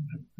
Mm-hmm.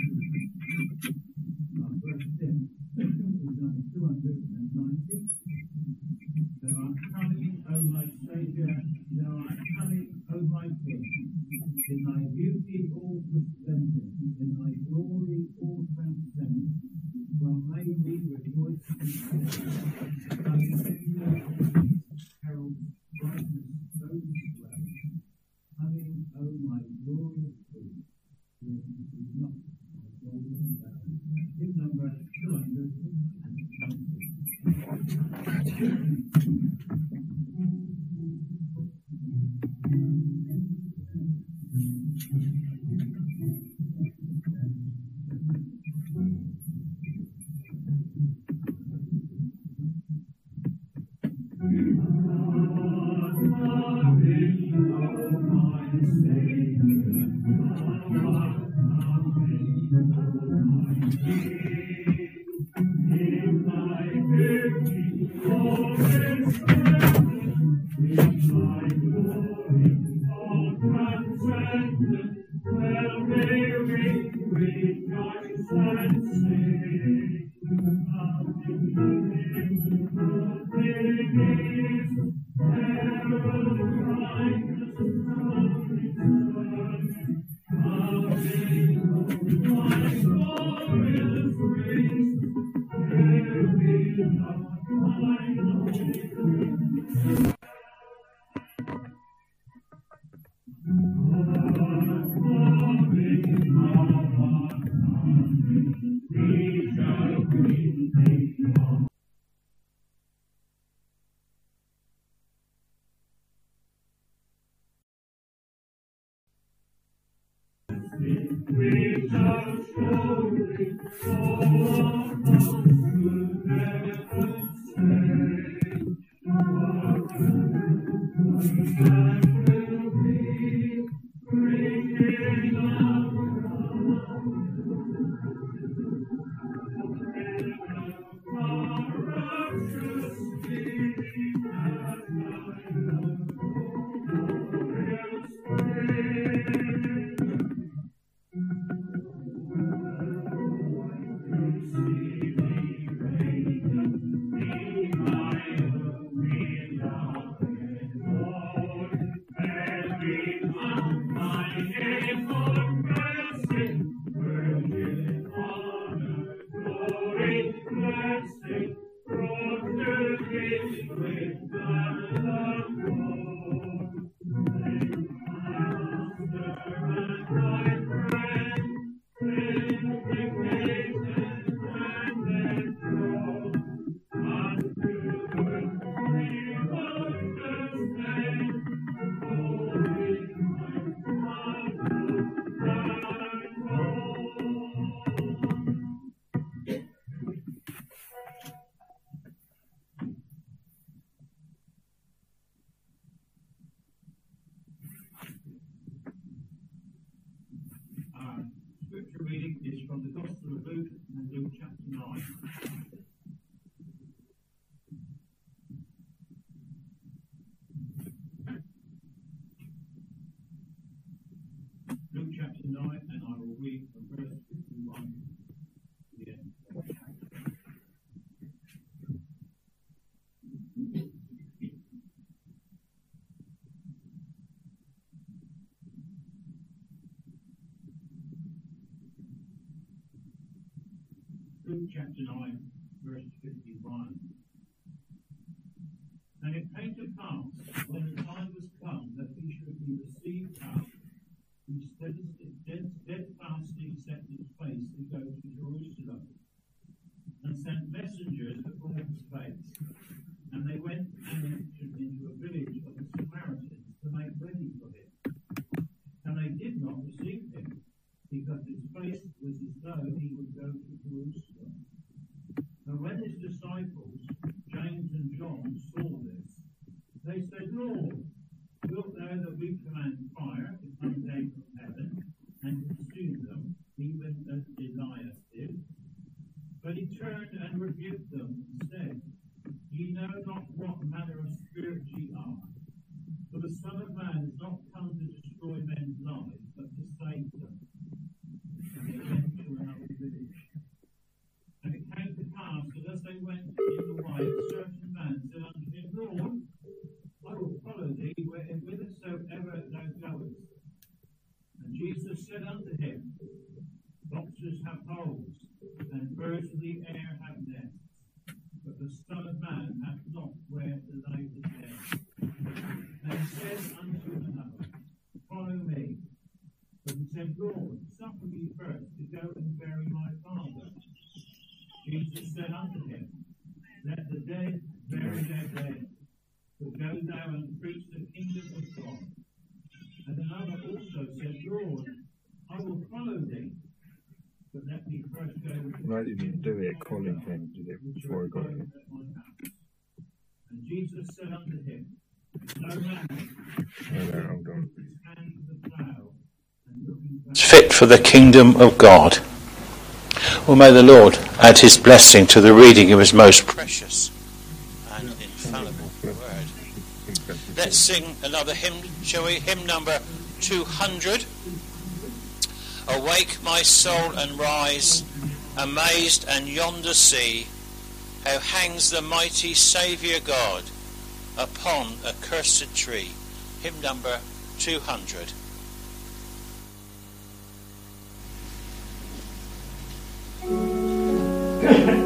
Thank Luke chapter 9, verse 51. And it came to pass when messengers says unto another, Follow me. But he said, Lord, suffer me first to go and bury my father. Jesus said unto for the kingdom of God. Well, may the Lord add his blessing to the reading of his most precious and infallible word. Let's sing another hymn, shall we? Hymn number 200. Awake, my soul, and rise, amazed and yonder see how hangs the mighty Saviour God upon a cursed tree. Hymn number 200. Yeah.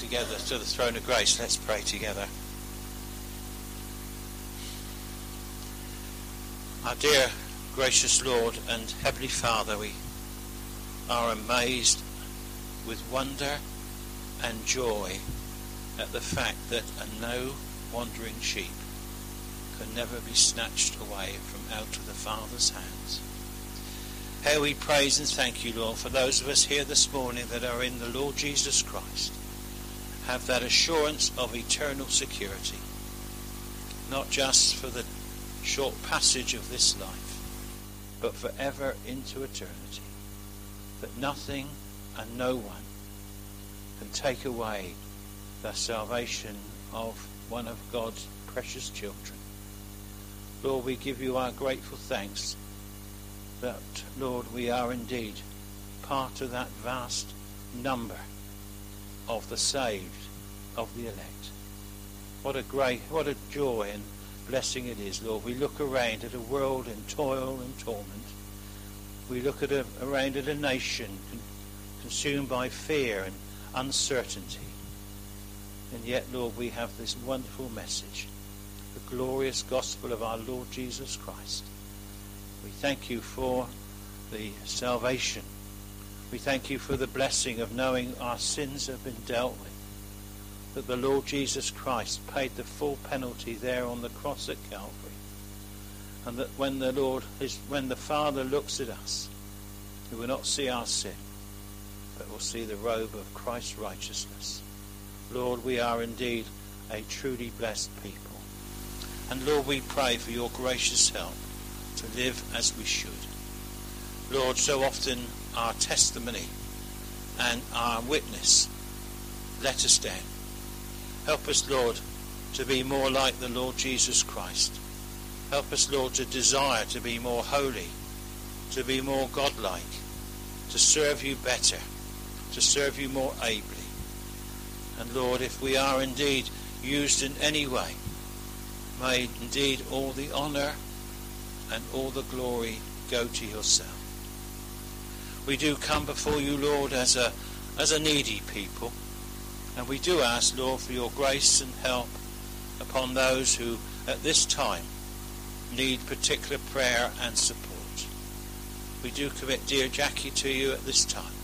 together to the throne of grace. Let's pray together. Our dear gracious Lord and Heavenly Father, we are amazed with wonder and joy at the fact that a no wandering sheep can never be snatched away from out of the Father's hands. Here we praise and thank you, Lord, for those of us here this morning that are in the Lord Jesus Christ, have that assurance of eternal security, not just for the short passage of this life, but forever into eternity, that nothing and no one can take away the salvation of one of God's precious children. Lord, we give you our grateful thanks that, Lord, we are indeed part of that vast number of the saved, of the elect. What a great, what a joy and blessing it is, Lord. We look around at a world in toil and torment. We look at a, around at a nation con- consumed by fear and uncertainty. And yet, Lord, we have this wonderful message, the glorious gospel of our Lord Jesus Christ. We thank you for the salvation. We thank you for the blessing of knowing our sins have been dealt with. That the Lord Jesus Christ paid the full penalty there on the cross at Calvary. And that when the Lord is when the Father looks at us, he will not see our sin, but will see the robe of Christ's righteousness. Lord, we are indeed a truly blessed people. And Lord, we pray for your gracious help to live as we should. Lord, so often our testimony and our witness let us then. Help us, Lord, to be more like the Lord Jesus Christ. Help us, Lord, to desire to be more holy, to be more godlike, to serve you better, to serve you more ably. And Lord, if we are indeed used in any way, may indeed all the honour and all the glory go to yourself. We do come before you, Lord, as a as a needy people, and we do ask, Lord, for your grace and help upon those who at this time need particular prayer and support. We do commit dear Jackie to you at this time.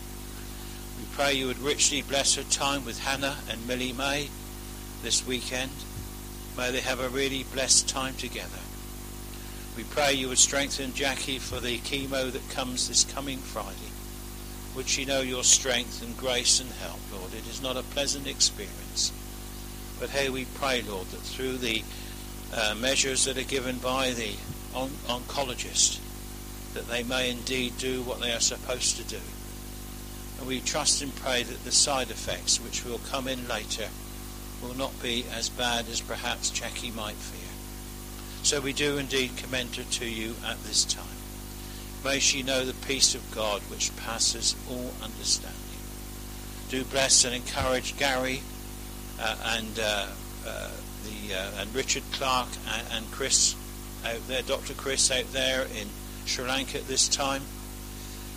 We pray you would richly bless her time with Hannah and Millie May this weekend. May they have a really blessed time together. We pray you would strengthen Jackie for the chemo that comes this coming Friday. Would she know your strength and grace and help, Lord? It is not a pleasant experience. But here we pray, Lord, that through the uh, measures that are given by the on- oncologist, that they may indeed do what they are supposed to do. And we trust and pray that the side effects, which will come in later, will not be as bad as perhaps Jackie might fear. So we do indeed commend her to you at this time. May she know the peace of God which passes all understanding. Do bless and encourage Gary uh, and uh, uh, the uh, and Richard Clark and, and Chris out there, Dr. Chris out there in Sri Lanka at this time.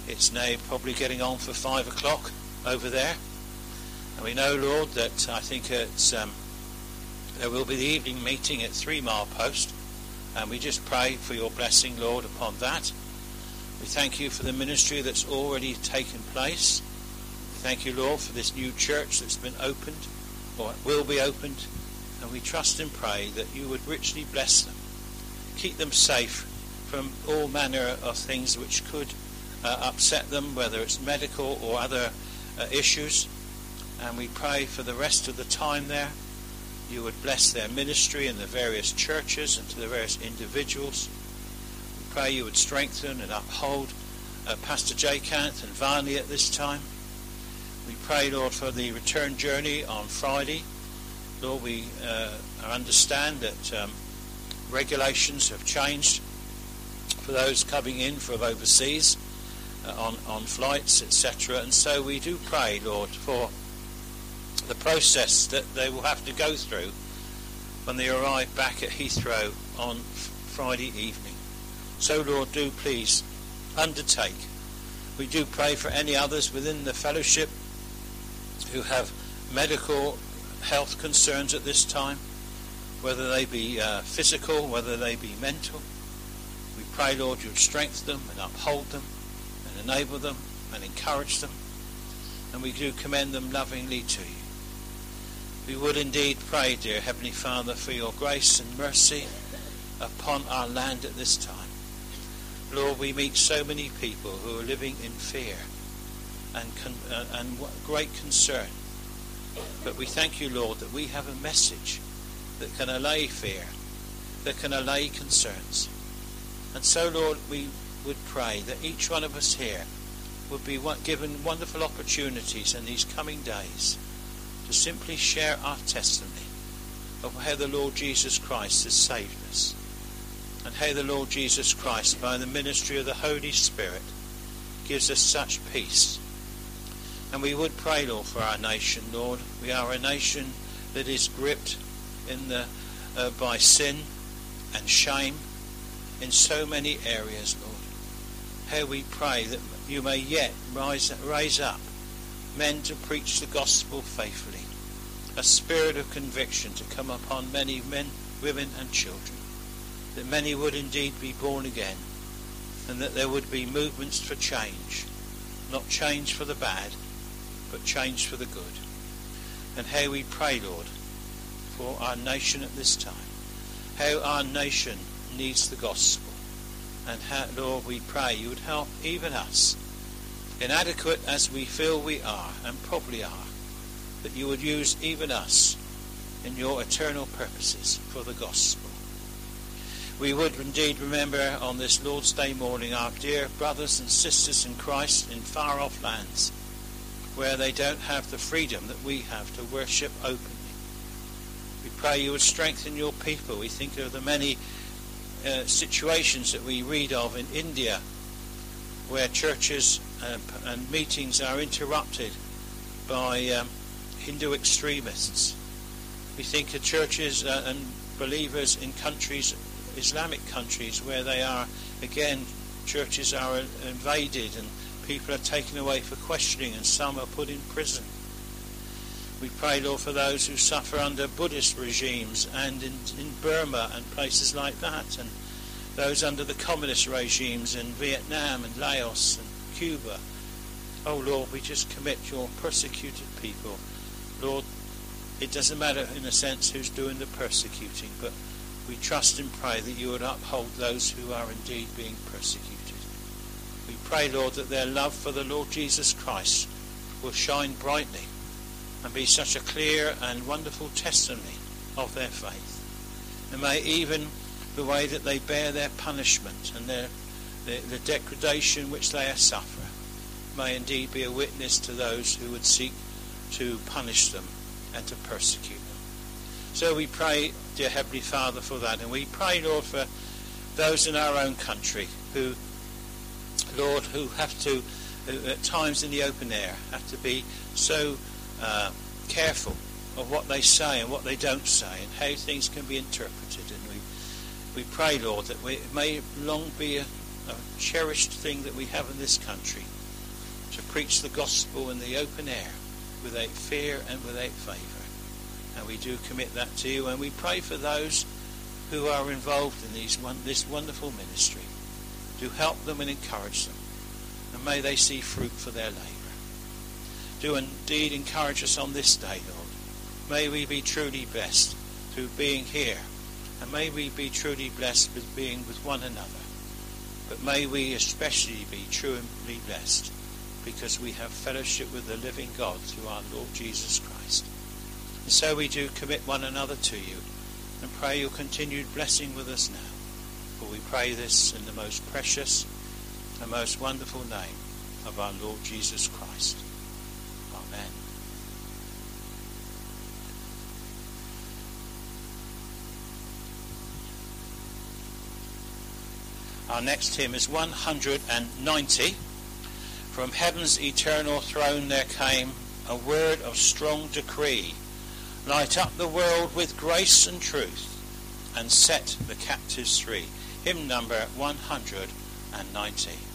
It's now probably getting on for five o'clock over there. And we know, Lord, that I think it's, um, there will be the evening meeting at Three Mile Post. And we just pray for your blessing, Lord, upon that. We thank you for the ministry that's already taken place. We thank you, Lord, for this new church that's been opened or will be opened. And we trust and pray that you would richly bless them. Keep them safe from all manner of things which could uh, upset them, whether it's medical or other uh, issues. And we pray for the rest of the time there. You would bless their ministry in the various churches and to the various individuals. Pray you would strengthen and uphold uh, Pastor J. Kenneth and Varney at this time. We pray, Lord, for the return journey on Friday. Lord, we uh, understand that um, regulations have changed for those coming in from overseas uh, on, on flights, etc. And so we do pray, Lord, for the process that they will have to go through when they arrive back at Heathrow on Friday evening. So, Lord, do please undertake. We do pray for any others within the fellowship who have medical health concerns at this time, whether they be uh, physical, whether they be mental. We pray, Lord, you'd strengthen them and uphold them and enable them and encourage them. And we do commend them lovingly to you. We would indeed pray, dear Heavenly Father, for your grace and mercy upon our land at this time. Lord, we meet so many people who are living in fear and, con- uh, and great concern. But we thank you, Lord, that we have a message that can allay fear, that can allay concerns. And so, Lord, we would pray that each one of us here would be given wonderful opportunities in these coming days to simply share our testimony of how the Lord Jesus Christ has saved us and how the Lord Jesus Christ, by the ministry of the Holy Spirit, gives us such peace. And we would pray, Lord, for our nation, Lord. We are a nation that is gripped in the, uh, by sin and shame in so many areas, Lord. How we pray that you may yet rise, raise up men to preach the gospel faithfully, a spirit of conviction to come upon many men, women, and children that many would indeed be born again and that there would be movements for change, not change for the bad, but change for the good. And how we pray, Lord, for our nation at this time, how our nation needs the gospel, and how, Lord, we pray you would help even us, inadequate as we feel we are, and probably are, that you would use even us in your eternal purposes for the gospel. We would indeed remember on this Lord's Day morning our dear brothers and sisters in Christ in far off lands where they don't have the freedom that we have to worship openly. We pray you would strengthen your people. We think of the many uh, situations that we read of in India where churches uh, and meetings are interrupted by um, Hindu extremists. We think of churches uh, and believers in countries Islamic countries where they are, again, churches are invaded and people are taken away for questioning and some are put in prison. We pray, Lord, for those who suffer under Buddhist regimes and in, in Burma and places like that, and those under the communist regimes in Vietnam and Laos and Cuba. Oh, Lord, we just commit your persecuted people. Lord, it doesn't matter in a sense who's doing the persecuting, but we trust and pray that you would uphold those who are indeed being persecuted. We pray, Lord, that their love for the Lord Jesus Christ will shine brightly and be such a clear and wonderful testimony of their faith. And may even the way that they bear their punishment and their, the, the degradation which they are suffer may indeed be a witness to those who would seek to punish them and to persecute them. So we pray, dear Heavenly Father, for that. And we pray, Lord, for those in our own country who, Lord, who have to, at times in the open air, have to be so uh, careful of what they say and what they don't say and how things can be interpreted. And we, we pray, Lord, that we, it may long be a, a cherished thing that we have in this country to preach the gospel in the open air without fear and without favour. And we do commit that to you. And we pray for those who are involved in these this wonderful ministry. Do help them and encourage them. And may they see fruit for their labour. Do indeed encourage us on this day, Lord. May we be truly blessed through being here. And may we be truly blessed with being with one another. But may we especially be truly blessed because we have fellowship with the living God through our Lord Jesus Christ. And so we do commit one another to you and pray your continued blessing with us now. For we pray this in the most precious and most wonderful name of our Lord Jesus Christ. Amen. Our next hymn is 190. From heaven's eternal throne there came a word of strong decree Light up the world with grace and truth, and set the captives free. Hymn number 190.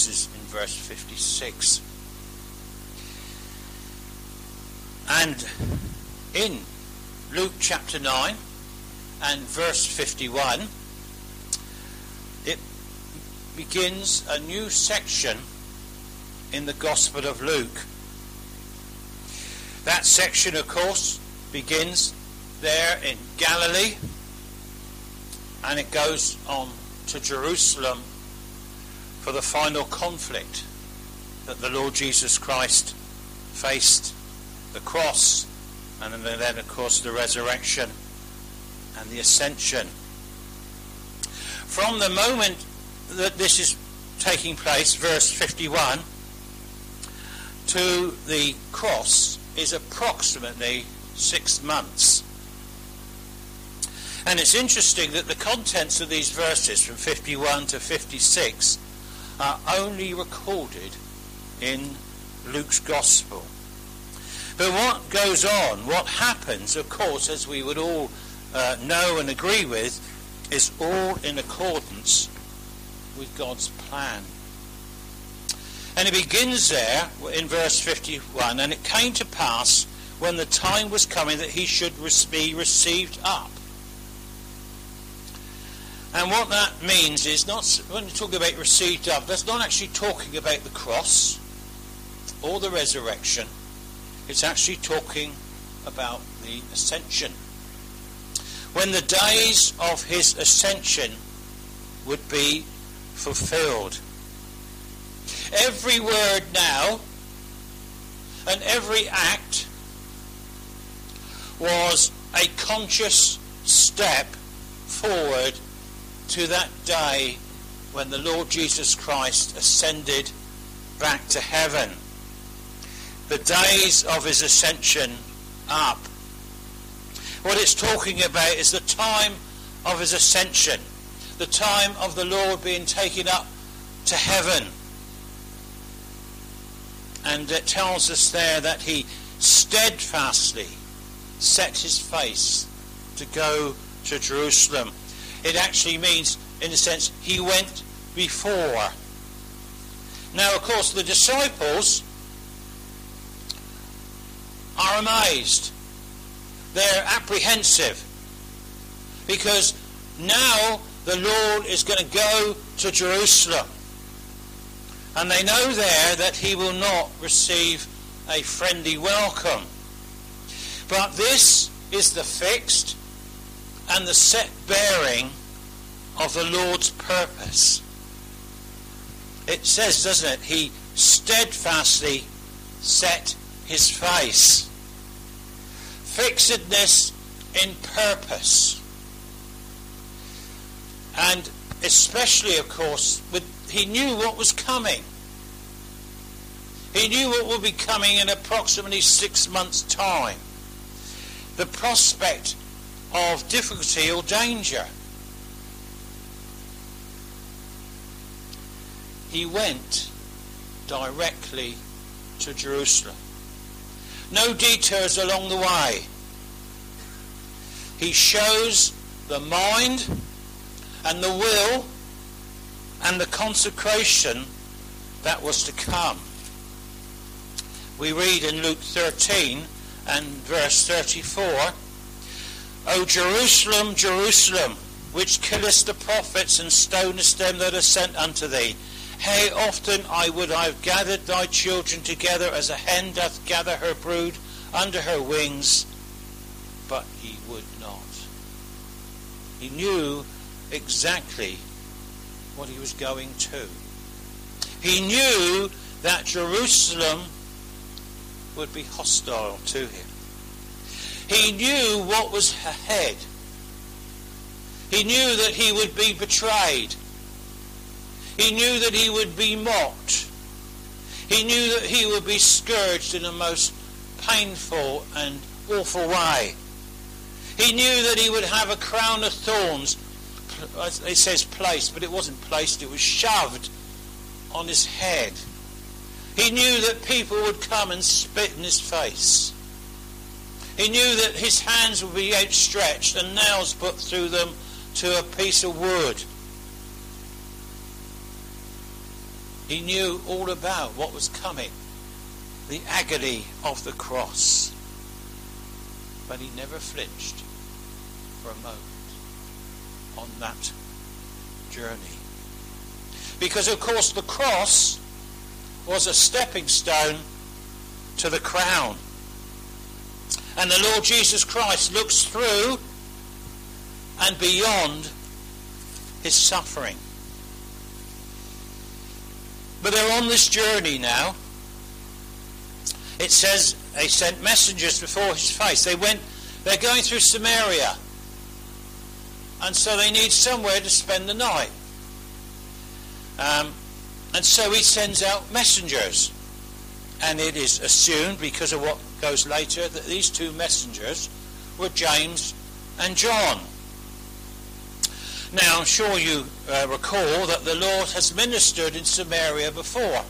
Closes in verse 56. And in Luke chapter 9 and verse 51, it begins a new section in the Gospel of Luke. That section, of course, begins there in Galilee and it goes on to Jerusalem for the final conflict that the Lord Jesus Christ faced the cross and then, of course, the resurrection and the ascension. From the moment that this is taking place, verse 51, to the cross is approximately six months. And it's interesting that the contents of these verses from 51 to 56 are only recorded in Luke's Gospel. But what goes on, what happens, of course, as we would all uh, know and agree with, is all in accordance with God's plan. And it begins there in verse 51 And it came to pass when the time was coming that he should be received up. And what that means is not when you talk about received up, that's not actually talking about the cross or the resurrection. It's actually talking about the ascension. When the days of his ascension would be fulfilled. Every word now and every act was a conscious step forward to that day when the Lord Jesus Christ ascended back to heaven. The days of his ascension up. What it's talking about is the time of his ascension, the time of the Lord being taken up to heaven. And it tells us there that he steadfastly set his face to go to Jerusalem it actually means, in a sense, he went before. Now, of course, the disciples are amazed. They're apprehensive. Because now the Lord is going to go to Jerusalem. And they know there that he will not receive a friendly welcome. But this is the fixed and the set bearing of the Lord's purpose. It says, doesn't it? He steadfastly set his face. Fixedness in purpose. And especially, of course, with, he knew what was coming. He knew what would be coming in approximately six months' time. The prospect of difficulty or danger. He went directly to Jerusalem. No detours along the way. He shows the mind and the will and the consecration that was to come. We read in Luke 13 and verse 34 O Jerusalem, Jerusalem, which killest the prophets and stonest them that are sent unto thee. How often I would I have gathered thy children together as a hen doth gather her brood under her wings, but ye would not. He knew exactly what he was going to. He knew that Jerusalem would be hostile to him. He knew what was ahead. He knew that he would be betrayed. He knew that he would be mocked. He knew that he would be scourged in a most painful and awful way. He knew that he would have a crown of thorns it says placed, but it wasn't placed, it was shoved on his head. He knew that people would come and spit in his face. He knew that his hands would be outstretched and nails put through them to a piece of wood. He knew all about what was coming, the agony of the cross. But he never flinched for a moment on that journey. Because, of course, the cross was a stepping stone to the crown. And the Lord Jesus Christ looks through and beyond his suffering. But they're on this journey now. It says they sent messengers before his face. They went, they're going through Samaria. And so they need somewhere to spend the night. Um, and so he sends out messengers. And it is assumed, because of what goes later, that these two messengers were James and John. Now, I'm sure you uh, recall that the Lord has ministered in Samaria before.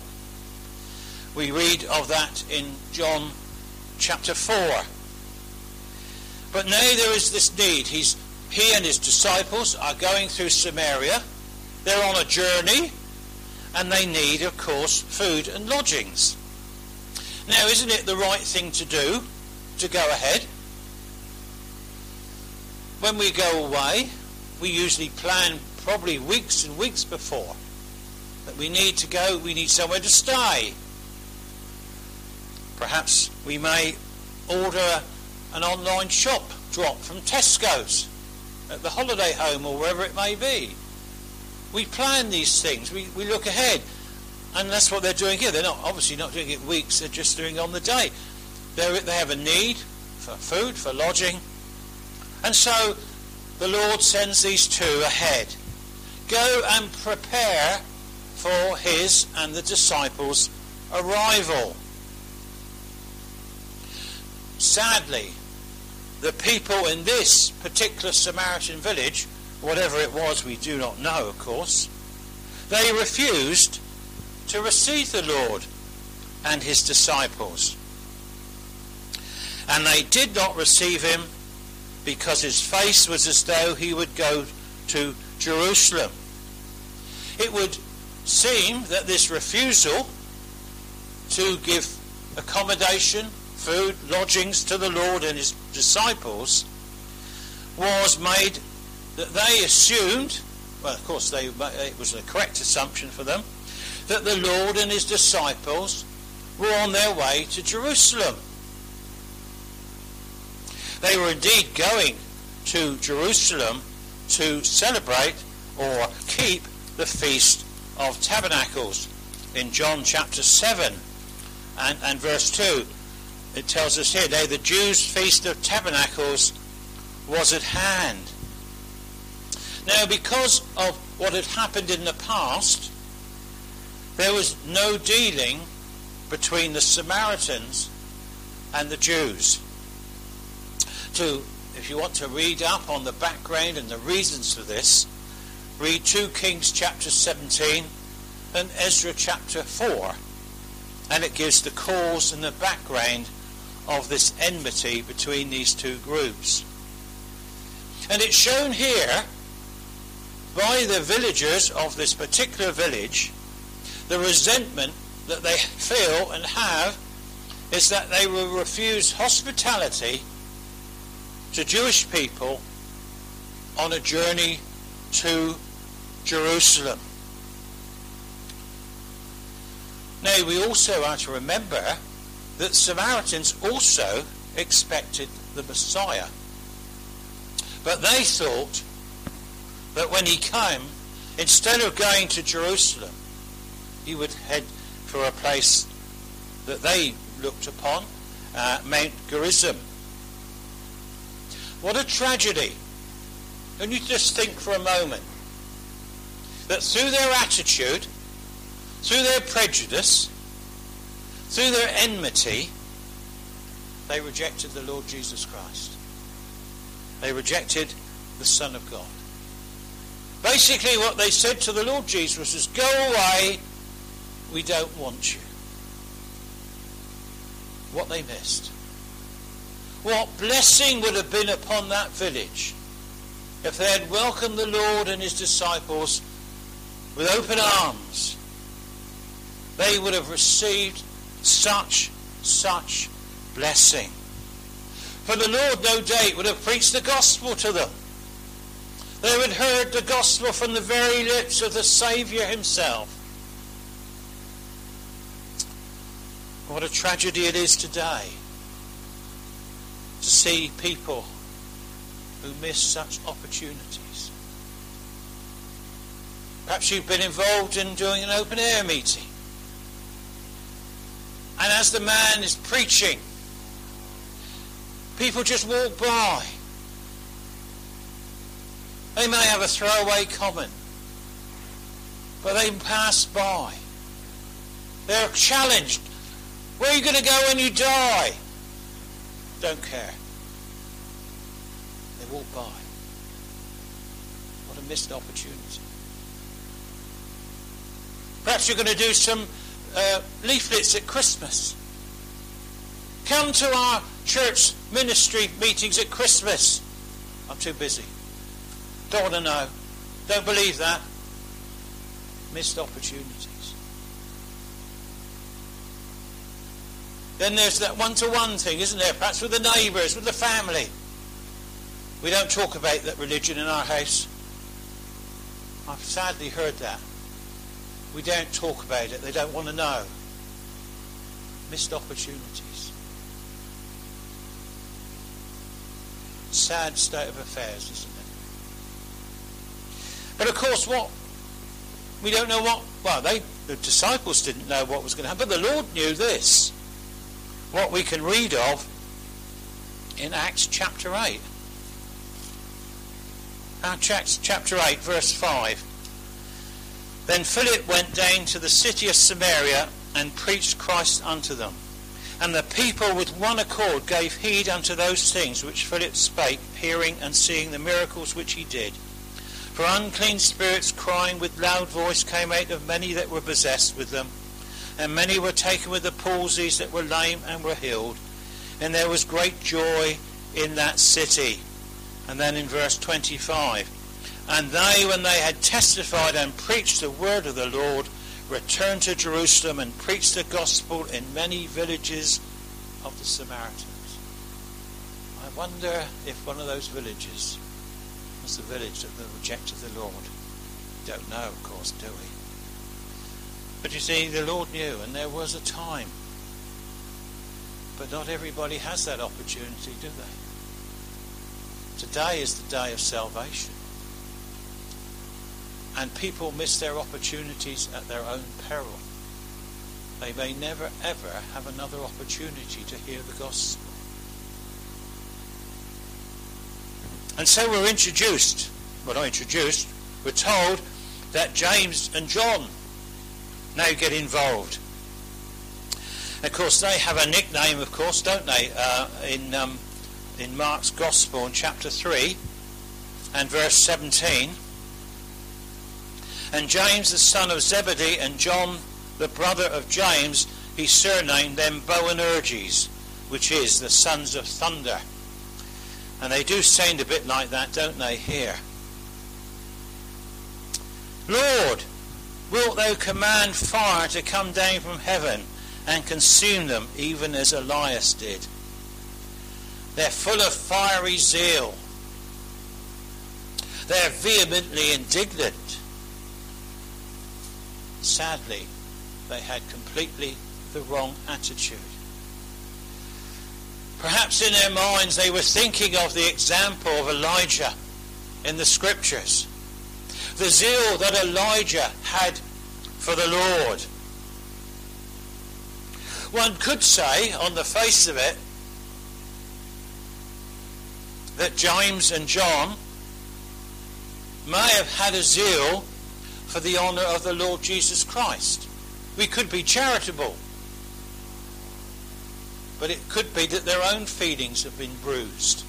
We read of that in John chapter 4. But now there is this need. He's, he and his disciples are going through Samaria. They're on a journey, and they need, of course, food and lodgings. Now, isn't it the right thing to do to go ahead? When we go away, we usually plan probably weeks and weeks before that we need to go, we need somewhere to stay. Perhaps we may order an online shop drop from Tesco's at the holiday home or wherever it may be. We plan these things, we, we look ahead. And that's what they're doing here. They're not obviously not doing it weeks, they're just doing it on the day. They're, they have a need for food, for lodging. And so the Lord sends these two ahead. Go and prepare for his and the disciples' arrival. Sadly, the people in this particular Samaritan village, whatever it was, we do not know, of course, they refused to receive the Lord and his disciples. And they did not receive him because his face was as though he would go to Jerusalem. It would seem that this refusal to give accommodation, food, lodgings to the Lord and his disciples was made that they assumed, well, of course, they, it was a correct assumption for them, that the Lord and his disciples were on their way to Jerusalem. They were indeed going to Jerusalem to celebrate or keep the Feast of Tabernacles in John chapter 7 and, and verse 2. It tells us here, now the Jews' Feast of Tabernacles was at hand. Now, because of what had happened in the past, there was no dealing between the Samaritans and the Jews. To, if you want to read up on the background and the reasons for this, read 2 Kings chapter 17 and Ezra chapter 4, and it gives the cause and the background of this enmity between these two groups. And it's shown here by the villagers of this particular village the resentment that they feel and have is that they will refuse hospitality to Jewish people on a journey to Jerusalem. Now, we also are to remember that Samaritans also expected the Messiah. But they thought that when he came, instead of going to Jerusalem, he would head for a place that they looked upon, uh, Mount Gerizim. What a tragedy. And you just think for a moment that through their attitude, through their prejudice, through their enmity, they rejected the Lord Jesus Christ. They rejected the Son of God. Basically, what they said to the Lord Jesus was, Go away, we don't want you. What they missed. What blessing would have been upon that village if they had welcomed the Lord and his disciples with open arms. They would have received such, such blessing. For the Lord, no doubt, would have preached the gospel to them. They would have heard the gospel from the very lips of the Saviour himself. What a tragedy it is today to see people who miss such opportunities. Perhaps you've been involved in doing an open air meeting. And as the man is preaching, people just walk by. They may have a throwaway comment, but they pass by. They're challenged. Where are you going to go when you die? Don't care. They walk by. What a missed opportunity. Perhaps you're going to do some uh, leaflets at Christmas. Come to our church ministry meetings at Christmas. I'm too busy. Don't want to know. Don't believe that. Missed opportunities. Then there's that one-to-one thing, isn't there? Perhaps with the neighbours, with the family. We don't talk about that religion in our house. I've sadly heard that. We don't talk about it. They don't want to know. Missed opportunities. Sad state of affairs, isn't it? But of course, what we don't know what. Well, they the disciples didn't know what was going to happen, but the Lord knew this what we can read of in Acts chapter 8. Ah, Acts chapter 8, verse 5. Then Philip went down to the city of Samaria and preached Christ unto them. And the people with one accord gave heed unto those things which Philip spake, hearing and seeing the miracles which he did. For unclean spirits crying with loud voice came out of many that were possessed with them and many were taken with the palsies that were lame and were healed. And there was great joy in that city. And then in verse 25, and they, when they had testified and preached the word of the Lord, returned to Jerusalem and preached the gospel in many villages of the Samaritans. I wonder if one of those villages was the village that rejected the Lord. Don't know, of course, do we? But you see, the Lord knew, and there was a time. But not everybody has that opportunity, do they? Today is the day of salvation. And people miss their opportunities at their own peril. They may never ever have another opportunity to hear the gospel. And so we're introduced, well not introduced, we're told that James and John now get involved. Of course, they have a nickname, of course, don't they? Uh, in um, in Mark's Gospel in chapter three and verse seventeen. And James the son of Zebedee and John the brother of James, he surnamed them Boanerges, which is the sons of thunder. And they do sound a bit like that, don't they, here? Lord, Wilt thou command fire to come down from heaven and consume them, even as Elias did? They're full of fiery zeal. They're vehemently indignant. Sadly, they had completely the wrong attitude. Perhaps in their minds they were thinking of the example of Elijah in the scriptures the zeal that Elijah had for the Lord. One could say, on the face of it, that James and John may have had a zeal for the honour of the Lord Jesus Christ. We could be charitable, but it could be that their own feelings have been bruised,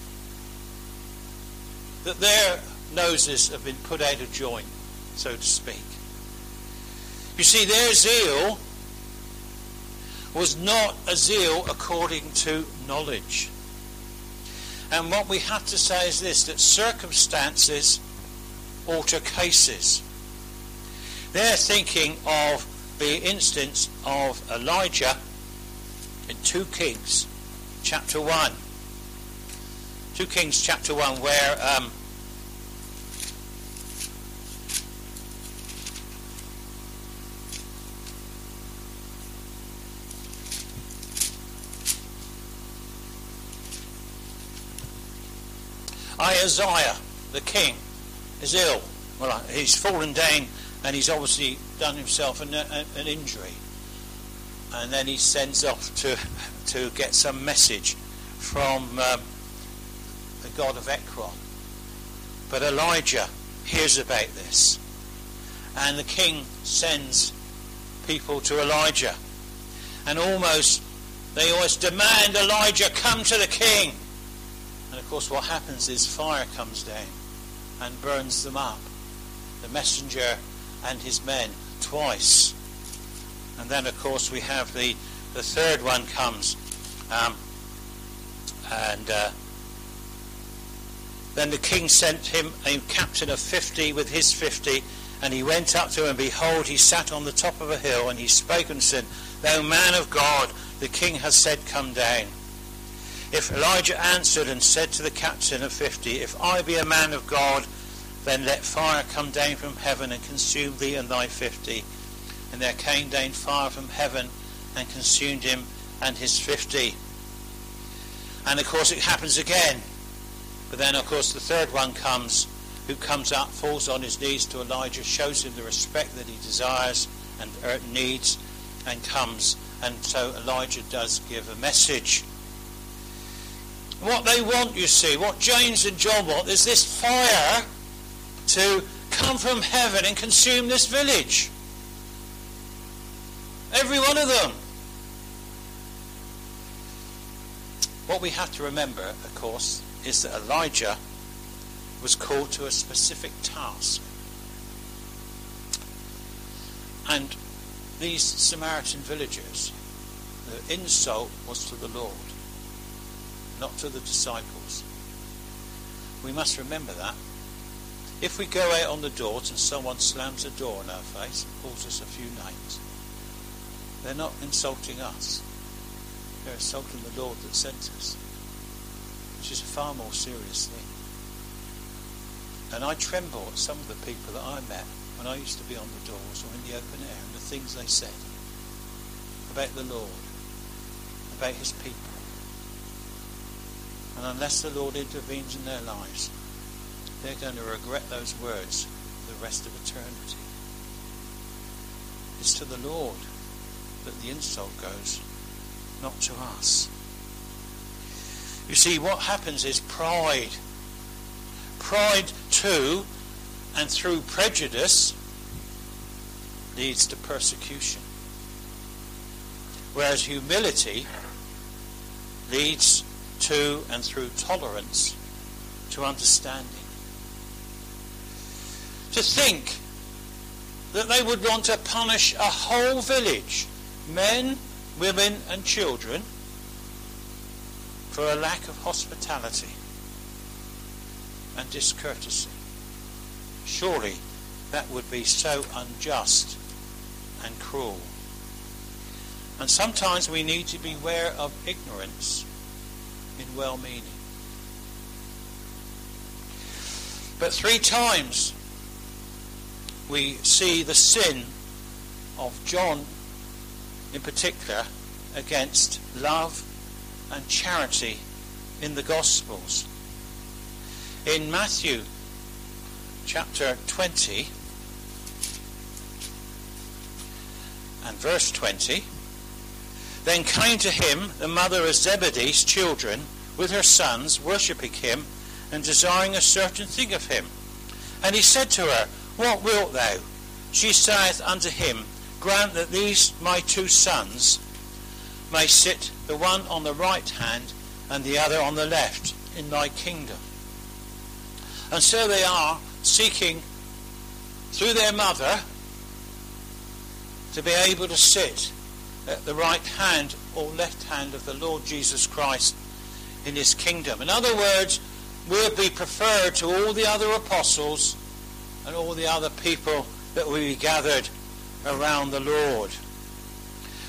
that their noses have been put out of joint, so to speak. You see, their zeal was not a zeal according to knowledge. And what we have to say is this that circumstances alter cases. They're thinking of the instance of Elijah in 2 Kings chapter 1. 2 Kings chapter 1, where um, Ahaziah, the king, is ill. Well, he's fallen down and he's obviously done himself an, an injury. And then he sends off to, to get some message from um, the god of Ekron. But Elijah hears about this. And the king sends people to Elijah. And almost, they always demand Elijah come to the king. Course, what happens is fire comes down and burns them up. The messenger and his men twice. And then, of course, we have the, the third one comes. Um, and uh, then the king sent him a captain of fifty with his fifty, and he went up to him, and behold, he sat on the top of a hill, and he spoke and said, Thou man of God, the king has said, Come down. If Elijah answered and said to the captain of fifty, If I be a man of God, then let fire come down from heaven and consume thee and thy fifty. And there came down fire from heaven and consumed him and his fifty. And of course it happens again. But then of course the third one comes, who comes up, falls on his knees to Elijah, shows him the respect that he desires and er, needs, and comes. And so Elijah does give a message. What they want, you see, what James and John want, is this fire to come from heaven and consume this village. Every one of them. What we have to remember, of course, is that Elijah was called to a specific task. And these Samaritan villagers, the insult was to the Lord not to the disciples. We must remember that. If we go out on the doors and someone slams a door in our face and calls us a few names, they're not insulting us. They're insulting the Lord that sent us, which is a far more serious thing. And I tremble at some of the people that I met when I used to be on the doors or in the open air and the things they said about the Lord, about his people. And unless the Lord intervenes in their lives, they're going to regret those words for the rest of eternity. It's to the Lord that the insult goes, not to us. You see, what happens is pride. Pride, too, and through prejudice, leads to persecution. Whereas humility leads to and through tolerance to understanding. To think that they would want to punish a whole village, men, women, and children, for a lack of hospitality and discourtesy. Surely that would be so unjust and cruel. And sometimes we need to beware of ignorance in well meaning. But three times we see the sin of John in particular against love and charity in the Gospels. In Matthew chapter 20 and verse 20, then came to him the mother of Zebedee's children with her sons, worshipping him and desiring a certain thing of him. And he said to her, What wilt thou? She saith unto him, Grant that these my two sons may sit the one on the right hand and the other on the left in thy kingdom. And so they are seeking, through their mother, to be able to sit at the right hand or left hand of the Lord Jesus Christ in his kingdom. In other words, we'll be preferred to all the other apostles and all the other people that will be gathered around the Lord.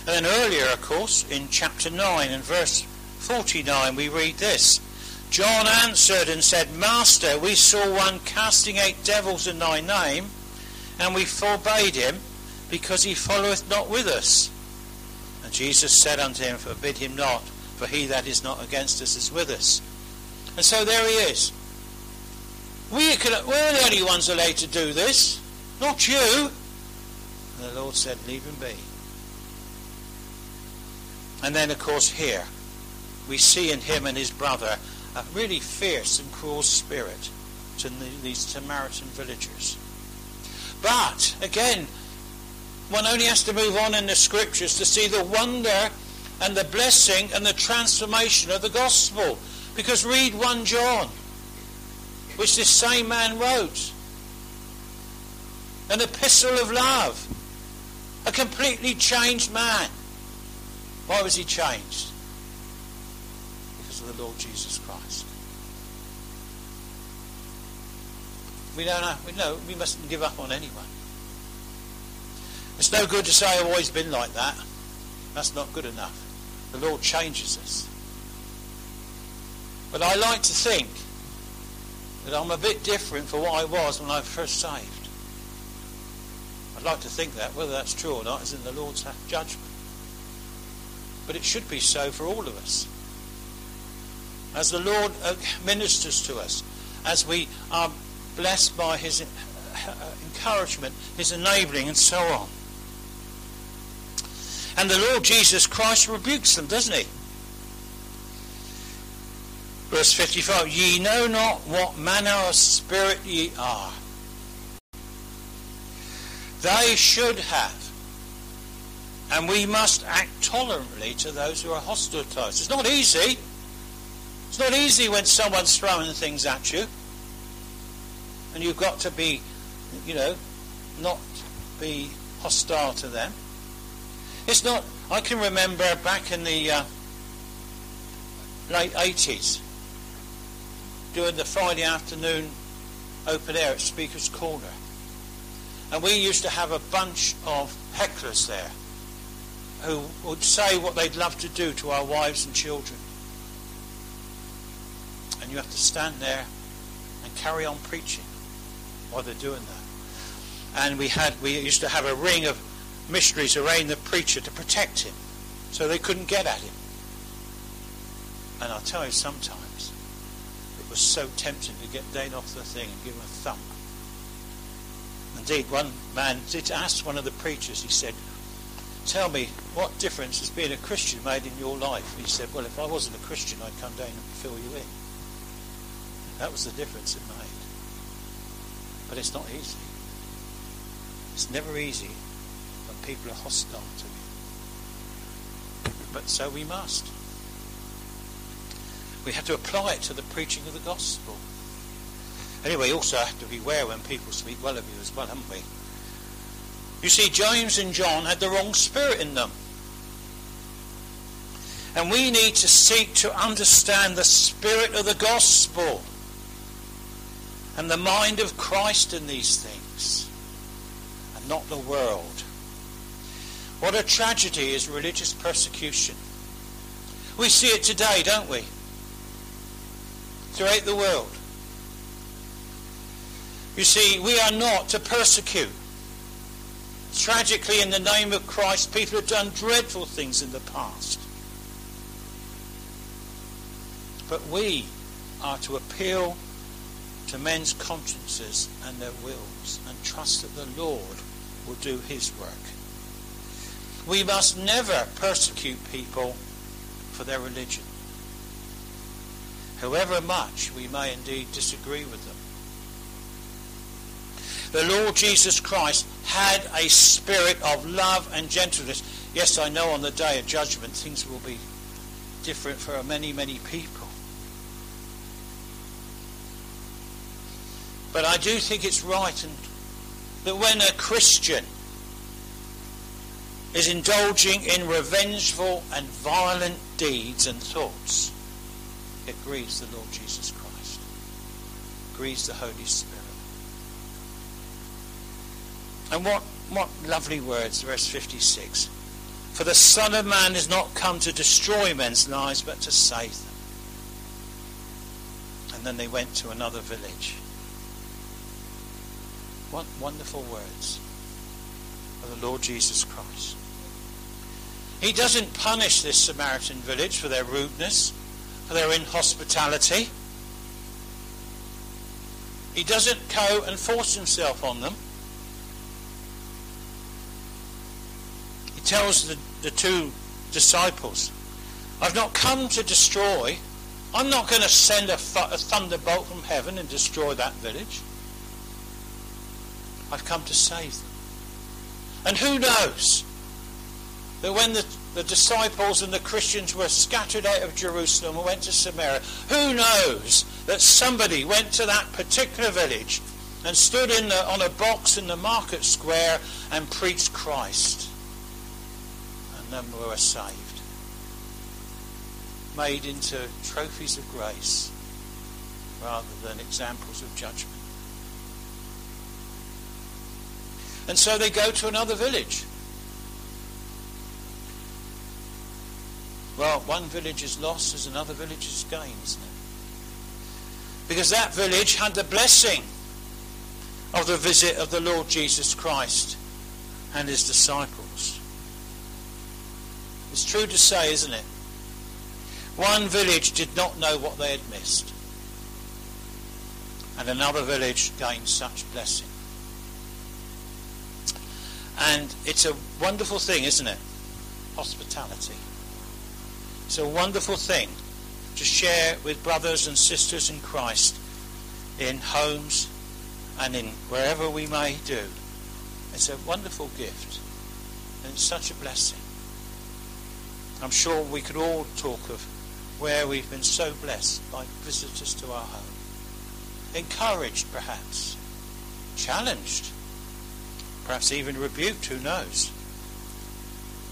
And then earlier, of course, in chapter 9 and verse 49, we read this. John answered and said, Master, we saw one casting eight devils in thy name, and we forbade him, because he followeth not with us. And Jesus said unto him, Forbid him not, for he that is not against us is with us. And so there he is. We can, we're the only ones allowed to do this, not you. And the Lord said, Leave him be. And then, of course, here we see in him and his brother a really fierce and cruel spirit to these Samaritan villagers. But, again, one only has to move on in the scriptures to see the wonder and the blessing and the transformation of the gospel. Because read 1 John, which this same man wrote. An epistle of love. A completely changed man. Why was he changed? Because of the Lord Jesus Christ. We don't know, we know we mustn't give up on anyone. It's no good to say I've always been like that. That's not good enough. The Lord changes us. But I like to think that I'm a bit different from what I was when I first saved. I'd like to think that. Whether that's true or not is in the Lord's judgment. But it should be so for all of us. As the Lord uh, ministers to us, as we are blessed by His uh, encouragement, His enabling, and so on. And the Lord Jesus Christ rebukes them, doesn't He? Verse 55 Ye know not what manner of spirit ye are. They should have. And we must act tolerantly to those who are hostile to us. It's not easy. It's not easy when someone's throwing things at you. And you've got to be, you know, not be hostile to them. It's not, I can remember back in the uh, late 80s, doing the Friday afternoon open air at Speaker's Corner. And we used to have a bunch of hecklers there who would say what they'd love to do to our wives and children. And you have to stand there and carry on preaching while they're doing that. And we had we used to have a ring of missionaries around the preacher to protect him so they couldn't get at him. And I'll tell you sometimes it was so tempting to get down off the thing and give him a thump. Indeed, one man did ask one of the preachers, he said, Tell me, what difference has being a Christian made in your life? He said, Well, if I wasn't a Christian, I'd come down and fill you in. That was the difference it made. But it's not easy. It's never easy people are hostile to you. But so we must. We have to apply it to the preaching of the gospel. Anyway, we also have to beware when people speak well of you as well, haven't we? You see, James and John had the wrong spirit in them. And we need to seek to understand the spirit of the gospel and the mind of Christ in these things, and not the world. What a tragedy is religious persecution. We see it today, don't we? Throughout the world. You see, we are not to persecute. Tragically, in the name of Christ, people have done dreadful things in the past. But we are to appeal to men's consciences and their wills and trust that the Lord will do his work. We must never persecute people for their religion, however much we may indeed disagree with them. The Lord Jesus Christ had a spirit of love and gentleness. Yes, I know on the day of judgment things will be different for many, many people. But I do think it's right and that when a Christian is indulging in revengeful and violent deeds and thoughts, it grieves the Lord Jesus Christ, grieves the Holy Spirit. And what, what lovely words, verse 56. For the Son of Man is not come to destroy men's lives, but to save them. And then they went to another village. What wonderful words of the Lord Jesus Christ. He doesn't punish this Samaritan village for their rudeness, for their inhospitality. He doesn't go and force himself on them. He tells the, the two disciples, I've not come to destroy. I'm not going to send a, th- a thunderbolt from heaven and destroy that village. I've come to save them. And who knows that when the, the disciples and the Christians were scattered out of Jerusalem and went to Samaria, who knows that somebody went to that particular village and stood in the, on a box in the market square and preached Christ. And then we were saved. Made into trophies of grace rather than examples of judgment. And so they go to another village. Well, one village is lost as another village is gained, isn't it? Because that village had the blessing of the visit of the Lord Jesus Christ and his disciples. It's true to say, isn't it? One village did not know what they had missed. And another village gained such blessing. And it's a wonderful thing, isn't it? Hospitality. It's a wonderful thing to share with brothers and sisters in Christ in homes and in wherever we may do. It's a wonderful gift. And such a blessing. I'm sure we could all talk of where we've been so blessed by visitors to our home. Encouraged, perhaps. Challenged perhaps even rebuked, who knows?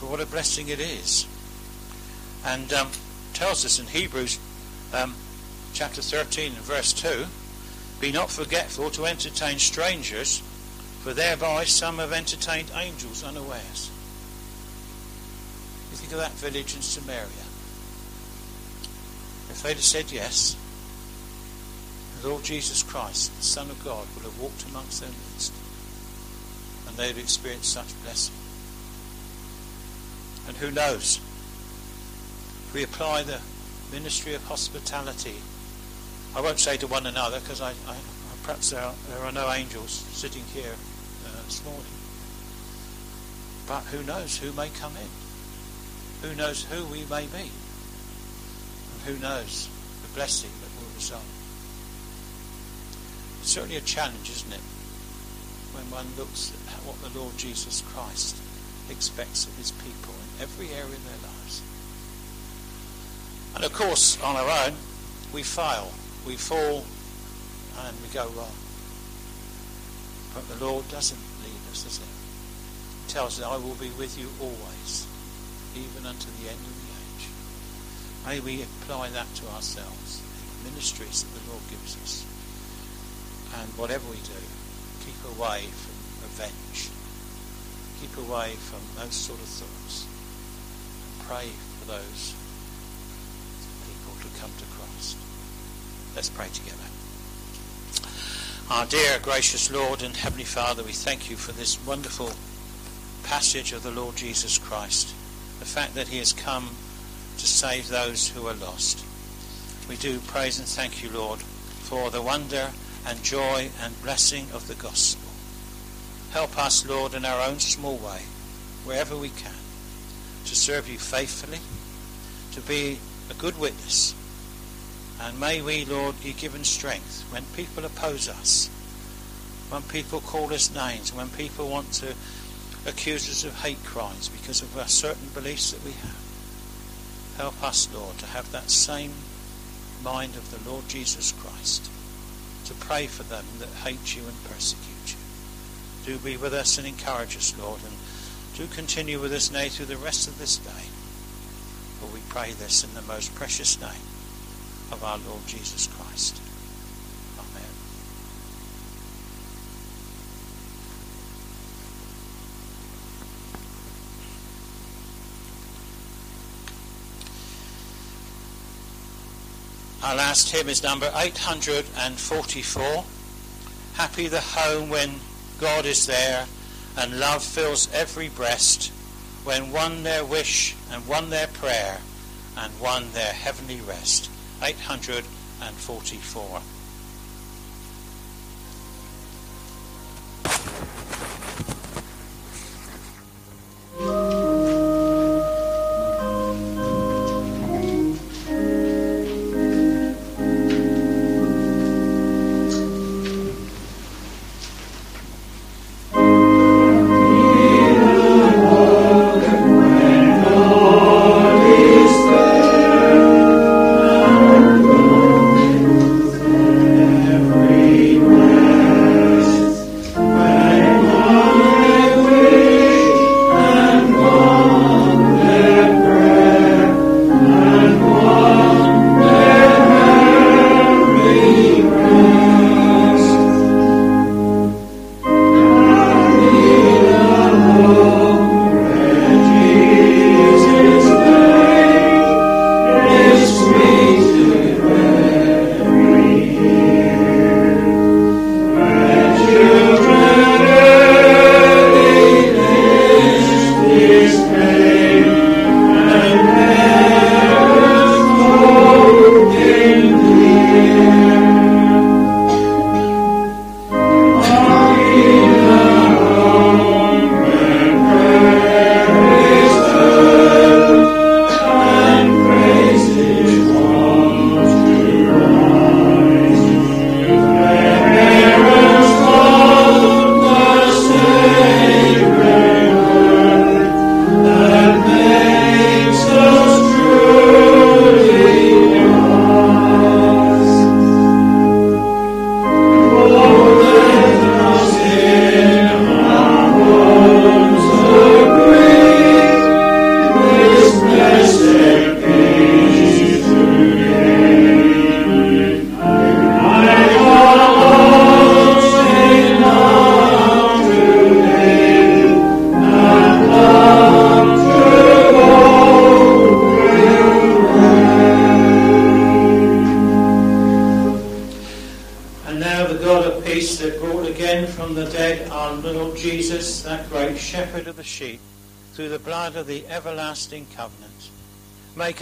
But what a blessing it is. And um, tells us in Hebrews um, chapter 13 and verse 2 Be not forgetful to entertain strangers, for thereby some have entertained angels unawares. You think of that village in Samaria. If they'd have said yes, the Lord Jesus Christ, the Son of God, would have walked amongst their midst and they'd experienced such blessing. And who knows? We apply the ministry of hospitality, I won't say to one another because I, I, perhaps there are, there are no angels sitting here uh, this morning. But who knows who may come in? Who knows who we may be? And who knows the blessing that will result? It's certainly a challenge, isn't it? when one looks at what the Lord Jesus Christ expects of his people in every area of their lives. And of course, on our own, we fail, we fall, and we go wrong. But the Lord doesn't leave us, does he? He tells us, I will be with you always, even unto the end of the age. May we apply that to ourselves in the ministries that the Lord gives us. And whatever we do, keep away from revenge. Keep away from those sort of thoughts. And pray for those to come to Christ. Let's pray together. Our dear gracious Lord and Heavenly Father, we thank you for this wonderful passage of the Lord Jesus Christ. The fact that he has come to save those who are lost. We do praise and thank you, Lord, for the wonder and joy and blessing of the gospel. Help us, Lord, in our own small way, wherever we can, to serve you faithfully, to be a good witness. And may we, Lord, be given strength when people oppose us, when people call us names, when people want to accuse us of hate crimes because of our certain beliefs that we have. Help us, Lord, to have that same mind of the Lord Jesus Christ to pray for them that hate you and persecute you. Do be with us and encourage us, Lord, and do continue with us now through the rest of this day. For we pray this in the most precious name of our Lord Jesus Christ. Amen. Our last hymn is number 844. Happy the home when God is there and love fills every breast, when one their wish and one their prayer and one their heavenly rest. 844.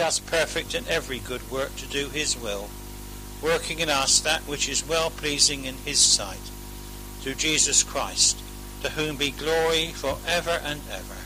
Us perfect in every good work to do his will, working in us that which is well pleasing in his sight, through Jesus Christ, to whom be glory for ever and ever.